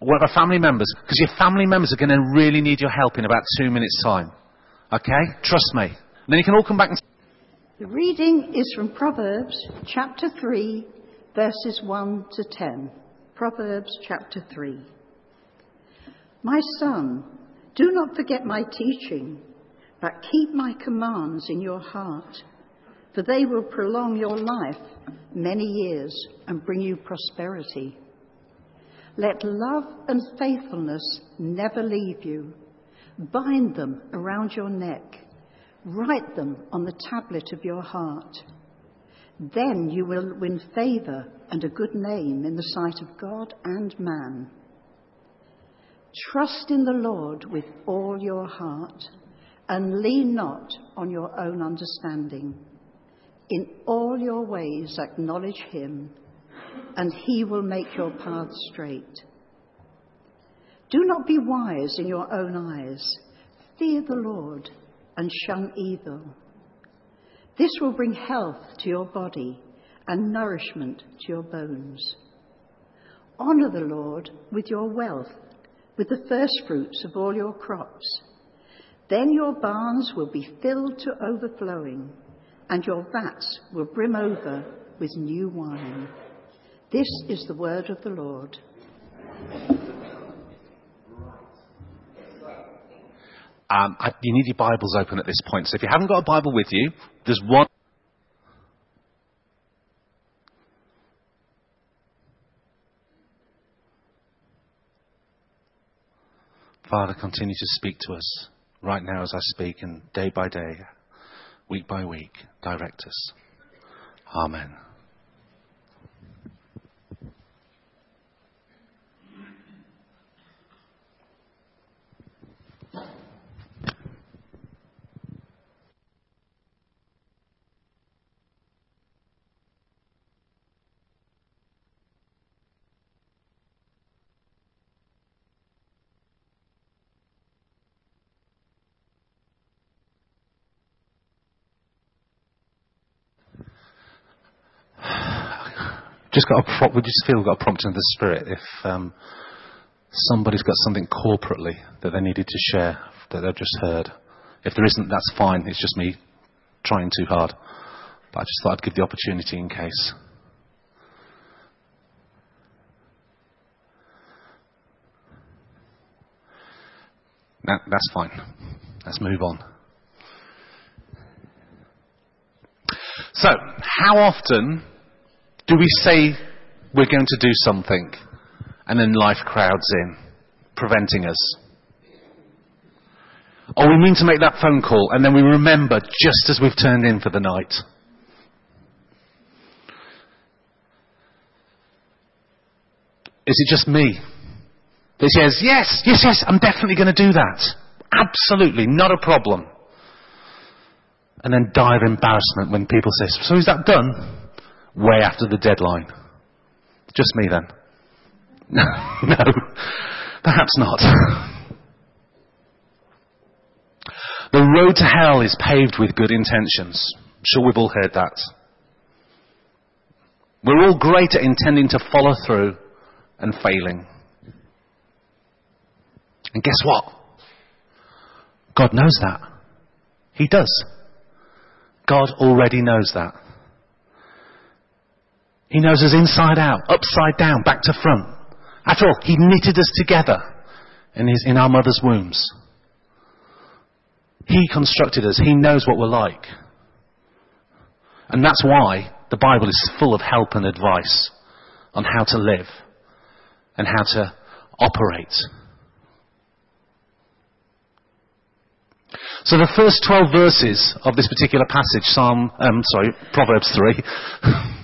one of family members, because your family members are going to really need your help in about two minutes' time. Okay? Trust me. And then you can all come back and. The reading is from Proverbs chapter 3, verses 1 to 10. Proverbs chapter 3. My son, do not forget my teaching, but keep my commands in your heart, for they will prolong your life many years and bring you prosperity. Let love and faithfulness never leave you. Bind them around your neck. Write them on the tablet of your heart. Then you will win favour and a good name in the sight of God and man. Trust in the Lord with all your heart and lean not on your own understanding. In all your ways acknowledge him and he will make your path straight. Do not be wise in your own eyes. Fear the Lord and shun evil. This will bring health to your body and nourishment to your bones. Honour the Lord with your wealth, with the first fruits of all your crops. Then your barns will be filled to overflowing, and your vats will brim over with new wine. This is the word of the Lord. Um, I, you need your Bibles open at this point. So if you haven't got a Bible with you, there's one. Father, continue to speak to us right now as I speak, and day by day, week by week, direct us. Amen. Just got a we just feel we've got a prompting of the Spirit. If um, somebody's got something corporately that they needed to share that they've just heard, if there isn't, that's fine. It's just me trying too hard. But I just thought I'd give the opportunity in case. That, that's fine. Let's move on. So, how often do we say we're going to do something and then life crowds in, preventing us? Or we mean to make that phone call and then we remember just as we've turned in for the night? Is it just me that says, yes, yes, yes, I'm definitely going to do that? Absolutely, not a problem. And then die of embarrassment when people say, so is that done? Way after the deadline. Just me then. No, perhaps not. The road to hell is paved with good intentions. I'm sure we've all heard that. We're all great at intending to follow through and failing. And guess what? God knows that. He does. God already knows that. He knows us inside out, upside down, back to front. After all, He knitted us together in, his, in our mother's wombs. He constructed us. He knows what we're like. And that's why the Bible is full of help and advice on how to live and how to operate. So the first 12 verses of this particular passage, Psalm, um, sorry, Proverbs 3,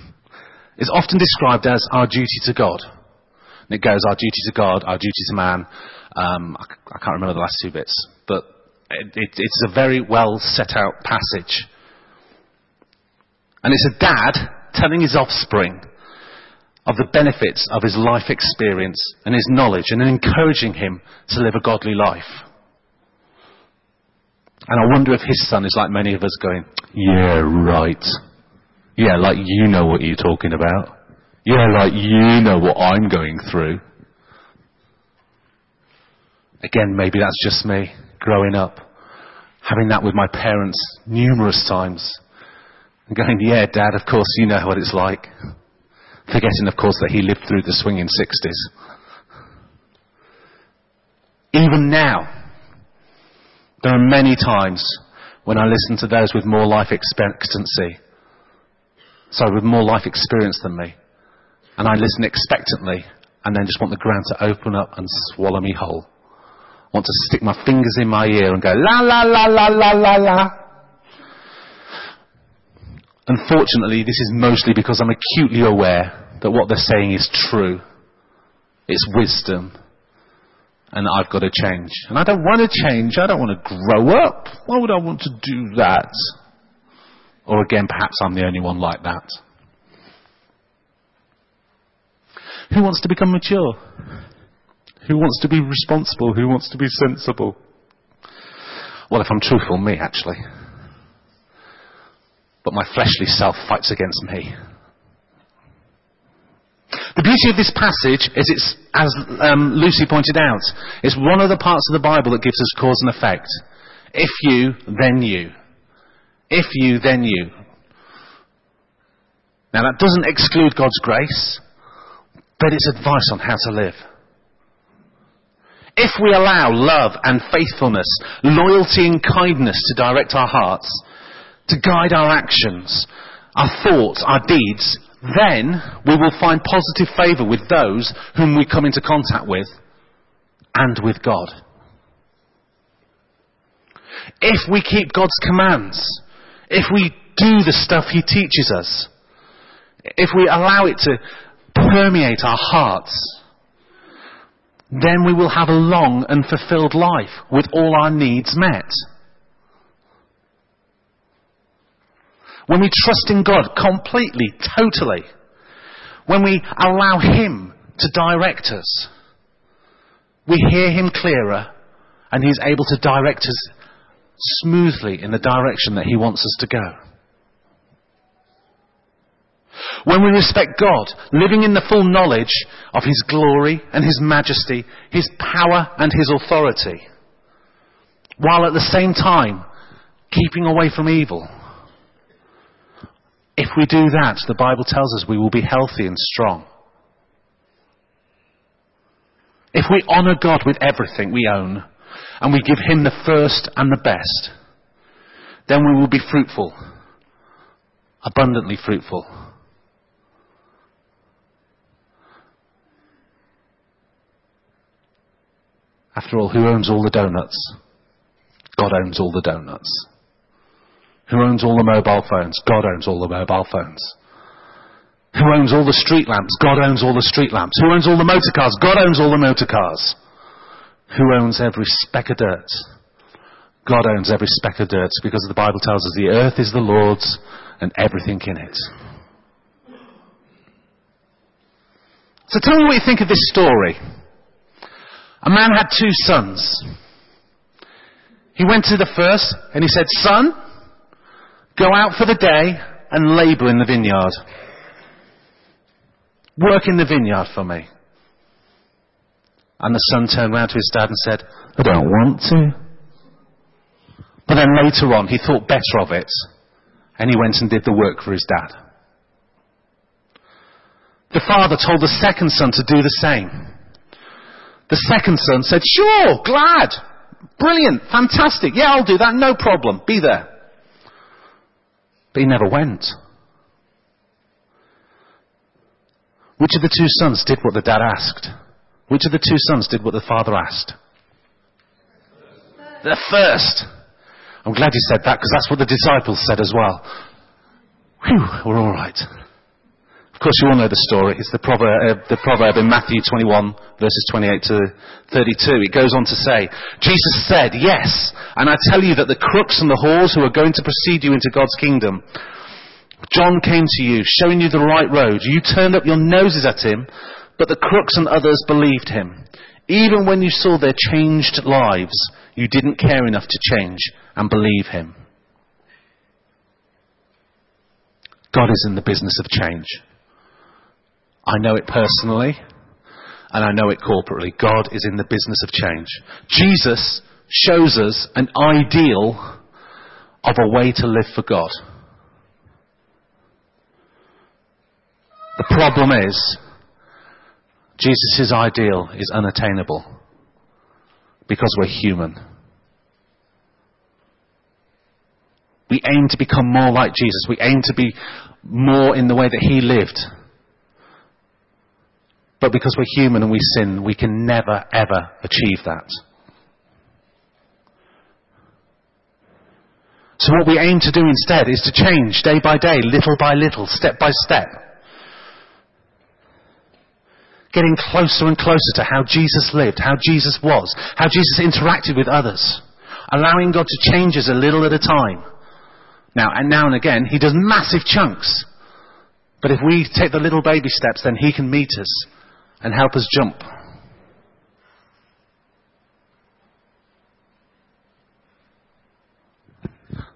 is often described as our duty to God. And it goes, our duty to God, our duty to man. Um, I, I, can't remember the last two bits, but it, it, it's a very well set out passage. And it's a dad telling his offspring of the benefits of his life experience and his knowledge and encouraging him to live a godly life. And I wonder if his son is like many of us going, yeah, right. Yeah, like you know what you're talking about. Yeah, like you know what I'm going through. Again, maybe that's just me growing up, having that with my parents numerous times. And going, yeah, dad, of course you know what it's like. Forgetting, of course, that he lived through the swinging 60s. Even now, there are many times when I listen to those with more life expectancy, sorry, with more life experience than me, and I listen expectantly and then just want the ground to open up and swallow me whole. I want to stick my fingers in my ear and go la la la la la la la. Unfortunately, this is mostly because I'm acutely aware that what they're saying is true. It's wisdom. And I've got to change. And I don't want to change. I don't want to grow up. Why would I want to do that? Or again, perhaps I'm the only one like that. Who wants to become mature? Who wants to be responsible? Who wants to be sensible? Well, if I'm truthful, me actually. But my fleshly self fights against me. The beauty of this passage is it's, as um, Lucy pointed out, it's one of the parts of the Bible that gives us cause and effect. If you, then you. If you, then you. Now that doesn't exclude God's grace, but it's advice on how to live. If we allow love and faithfulness, loyalty and kindness to direct our hearts, to guide our actions, our thoughts, our deeds, then we will find positive favour with those whom we come into contact with and with God. If we keep God's commands, if we do the stuff He teaches us, if we allow it to permeate our hearts, then we will have a long and fulfilled life with all our needs met. When we trust in God completely, totally, when we allow Him to direct us, we hear Him clearer and He's able to direct us smoothly in the direction that He wants us to go. When we respect God, living in the full knowledge of His glory and His majesty, His power and His authority, while at the same time keeping away from evil. If we do that, the Bible tells us we will be healthy and strong. If we honour God with everything we own, and we give Him the first and the best, then we will be fruitful, abundantly fruitful. After all, who owns all the donuts? God owns all the donuts. Who owns all the mobile phones? God owns all the mobile phones. Who owns all the street lamps? God owns all the street lamps. Who owns all the motor cars? God owns all the motor cars. Who owns every speck of dirt? God owns every speck of dirt because the Bible tells us the earth is the Lord's and everything in it. So tell me what you think of this story. A man had two sons. He went to the first and he said, Son, Go out for the day and labour in the vineyard. Work in the vineyard for me. And the son turned round to his dad and said, I don't want to. But then later on, he thought better of it, and he went and did the work for his dad. The father told the second son to do the same. The second son said, Sure, glad, brilliant, fantastic, yeah, I'll do that, no problem, be there. But he never went. Which of the two sons did what the dad asked? Which of the two sons did what the father asked? The first. I'm glad you said that because that's what the disciples said as well. Whew, we're all right. Of course, you all know the story. It's the proverb, uh, the proverb in Matthew 21, verses 28 to 32. It goes on to say, Jesus said, Yes, and I tell you that the crooks and the whores who are going to precede you into God's kingdom, John came to you, showing you the right road. You turned up your noses at him, but the crooks and others believed him. Even when you saw their changed lives, you didn't care enough to change and believe him. God is in the business of change. I know it personally. and I know it corporately. God is in the business of change. Jesus shows us an ideal of a way to live for God. The problem is, Jesus' ideal is unattainable because we're human. We aim to become more like Jesus. We aim to be more in the way that he lived. But because we're human and we sin, we can never, ever achieve that. So what we aim to do instead is to change day by day, little by little, step by step. Getting closer and closer to how Jesus lived, how Jesus was, how Jesus interacted with others. Allowing God to change us a little at a time. Now, and now and again, He does massive chunks. But if we take the little baby steps, then He can meet us and help us jump.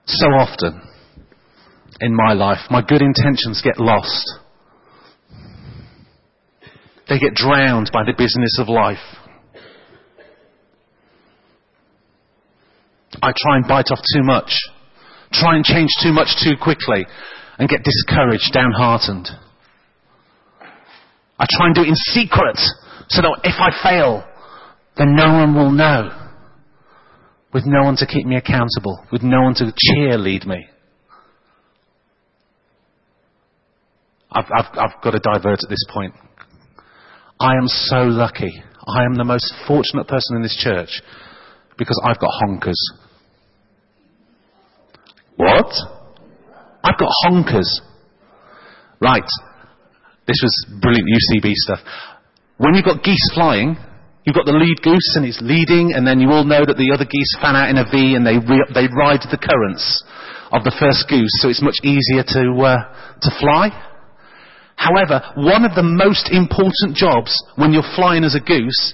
So often in my life, my good intentions get lost. They get drowned by the business of life. I try and bite off too much, try and change too much too quickly, and get discouraged, downhearted. I try and do it in secret so that if I fail, then no one will know. With no one to keep me accountable, with no one to cheerlead me. I've, I've, I've got to divert at this point. I am so lucky. I am the most fortunate person in this church because I've got honkers. What? I've got honkers. Right. This was brilliant UCB stuff. When you've got geese flying, you've got the lead goose and it's leading, and then you all know that the other geese fan out in a V and they, re- they ride the currents of the first goose, so it's much easier to, uh, to fly. However, one of the most important jobs when you're flying as a goose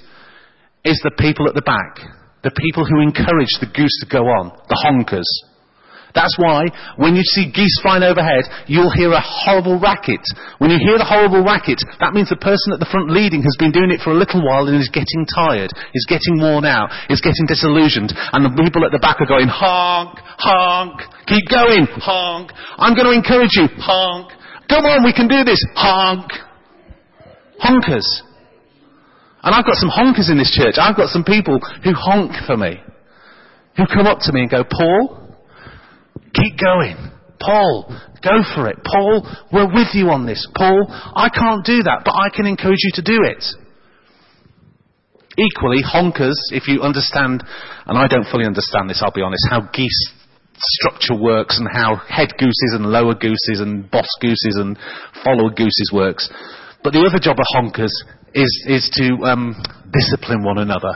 is the people at the back. The people who encourage the goose to go on. The honkers. That's why when you see geese flying overhead, you'll hear a horrible racket. When you hear the horrible racket, that means the person at the front leading has been doing it for a little while and is getting tired, is getting worn out, is getting disillusioned, and the people at the back are going, honk, honk, keep going, honk. I'm going to encourage you, honk. Come on, we can do this, honk. Honkers. And I've got some honkers in this church. I've got some people who honk for me. Who come up to me and go, Paul, Keep going. Paul, go for it. Paul, we're with you on this. Paul, I can't do that, but I can encourage you to do it. Equally, honkers, if you understand, and I don't fully understand this, I'll be honest, how geese structure works and how head gooses and lower gooses and boss gooses and follower gooses works. But the other job of honkers is, is to um, discipline one another.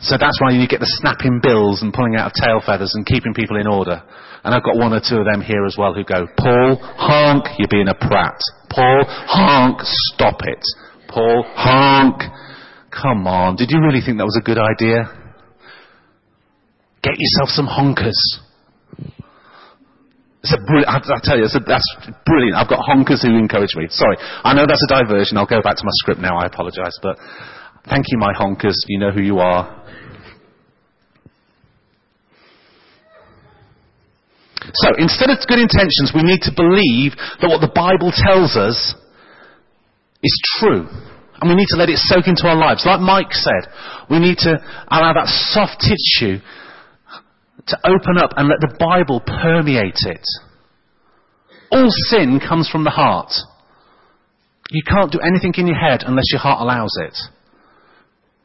So that's why you get the snapping bills and pulling out of tail feathers and keeping people in order. And I've got one or two of them here as well who go, Paul, honk, you're being a prat. Paul, honk, stop it. Paul, honk. Come on, did you really think that was a good idea? Get yourself some honkers. It's a brilliant, I, tell you, a, that's brilliant. I've got honkers who encourage me. Sorry, I know that's a diversion. I'll go back to my script now. I apologise, but thank you, my honkers. You know who you are. So instead of good intentions, we need to believe that what the Bible tells us is true. And we need to let it soak into our lives. Like Mike said, we need to allow that soft tissue to open up and let the Bible permeate it. All sin comes from the heart. You can't do anything in your head unless your heart allows it.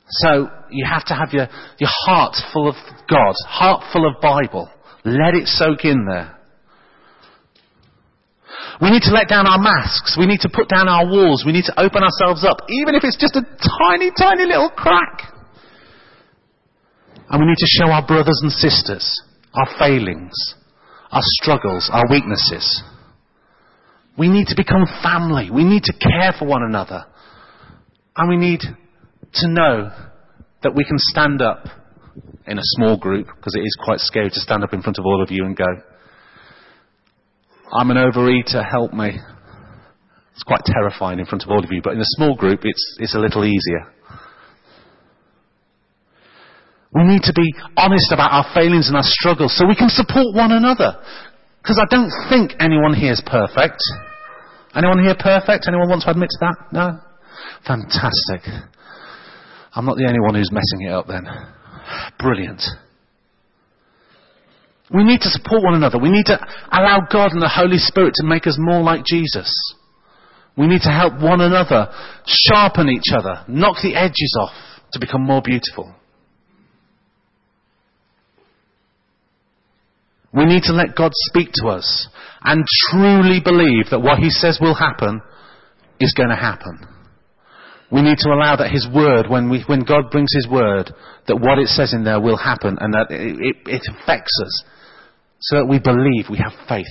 So you have to have your, your heart full of God, heart full of Bible. Let it soak in there. We need to let down our masks. We need to put down our walls. We need to open ourselves up, even if it's just a tiny, tiny little crack. And we need to show our brothers and sisters our failings, our struggles, our weaknesses. We need to become family. We need to care for one another. And we need to know that we can stand up in a small group, because it is quite scary to stand up in front of all of you and go, I'm an overeater, help me. It's quite terrifying in front of all of you, but in a small group, it's, it's a little easier. We need to be honest about our failings and our struggles so we can support one another. Because I don't think anyone here is perfect. Anyone here perfect? Anyone want to admit to that? No? Fantastic. I'm not the only one who's messing it up then. Brilliant. We need to support one another. We need to allow God and the Holy Spirit to make us more like Jesus. We need to help one another, sharpen each other, knock the edges off to become more beautiful. We need to let God speak to us and truly believe that what He says will happen is going to happen. We need to allow that His Word, when, we, when God brings His Word, that what it says in there will happen and that it, it, it affects us so that we believe we have faith.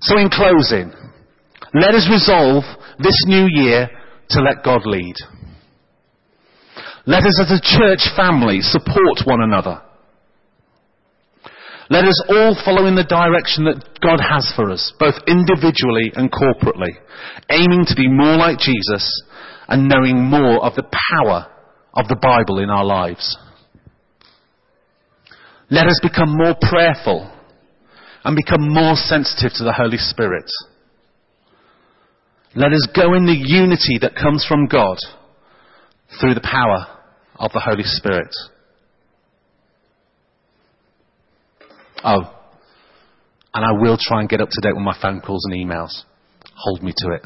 So in closing, let us resolve this new year to let God lead. Let us as a church family support one another. Let us all follow in the direction that God has for us, both individually and corporately, aiming to be more like Jesus and knowing more of the power of the Bible in our lives. Let us become more prayerful and become more sensitive to the Holy Spirit. Let us go in the unity that comes from God through the power of the Holy Spirit. Oh, and I will try and get up to date with my phone calls and emails. Hold me to it.